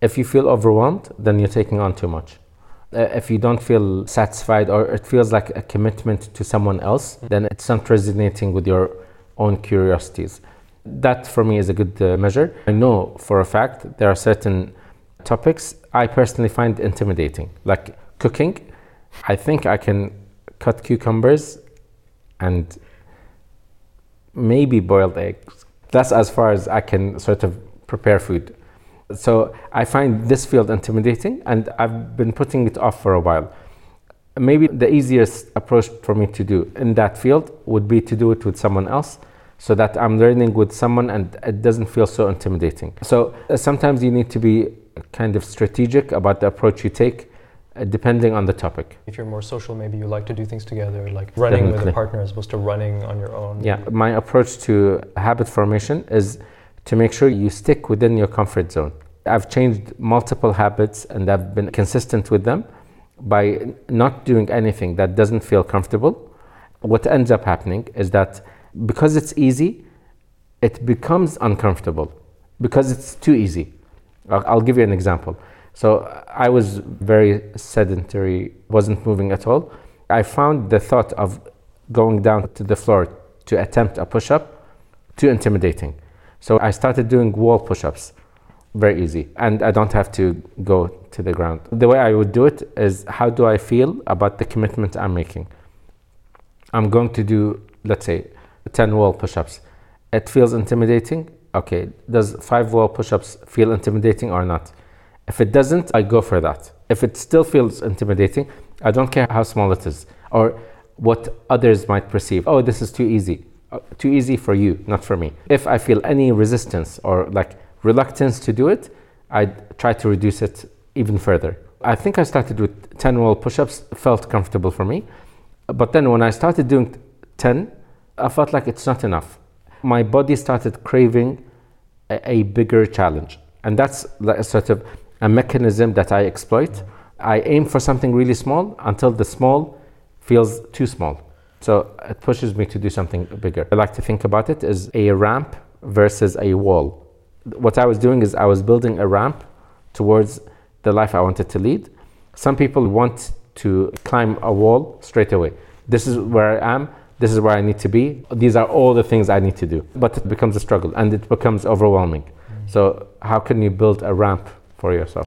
If you feel overwhelmed, then you're taking on too much. Uh, if you don't feel satisfied or it feels like a commitment to someone else, then it's not resonating with your own curiosities. That for me is a good uh, measure. I know for a fact there are certain topics I personally find intimidating, like cooking. I think I can cut cucumbers and maybe boiled eggs. That's as far as I can sort of prepare food. So I find this field intimidating and I've been putting it off for a while. Maybe the easiest approach for me to do in that field would be to do it with someone else so that I'm learning with someone and it doesn't feel so intimidating. So uh, sometimes you need to be kind of strategic about the approach you take uh, depending on the topic. If you're more social, maybe you like to do things together, like running with a partner as opposed to running on your own. Yeah, my approach to habit formation is to make sure you stick within your comfort zone. I've changed multiple habits and I've been consistent with them by not doing anything that doesn't feel comfortable. What ends up happening is that because it's easy, it becomes uncomfortable because it's too easy. I'll, give you an example. So I was very sedentary, wasn't moving at all. I found the thought of going down to the floor to attempt a push up too intimidating. So I started doing wall push ups. Very easy. And I don't have to go to the ground. The way I would do it is how do I feel about the commitment I'm making? I'm going to do, let's say, 10 wall push ups. It feels intimidating. Okay, does five wall push ups feel intimidating or not? If it doesn't, I go for that. If it still feels intimidating, I don't care how small it is or what others might perceive. Oh, this is too easy. Uh, Too easy for you, not for me. If I feel any resistance or like reluctance to do it, I try to reduce it even further. I think I started with 10 wall push ups, felt comfortable for me. But then when I started doing 10, I felt like it's not enough. My body started craving a, a bigger challenge. And that's like a sort of a mechanism that I exploit. I aim for something really small until the small feels too small. So it pushes me to do something bigger. I like to think about it as a ramp versus a wall. What I was doing is I was building a ramp towards the life I wanted to lead. Some people want to climb a wall straight away. This is where I am. This is where I need to be. These are all the things I need to do. But it becomes a struggle and it becomes overwhelming. Mm. So, how can you build a ramp for yourself?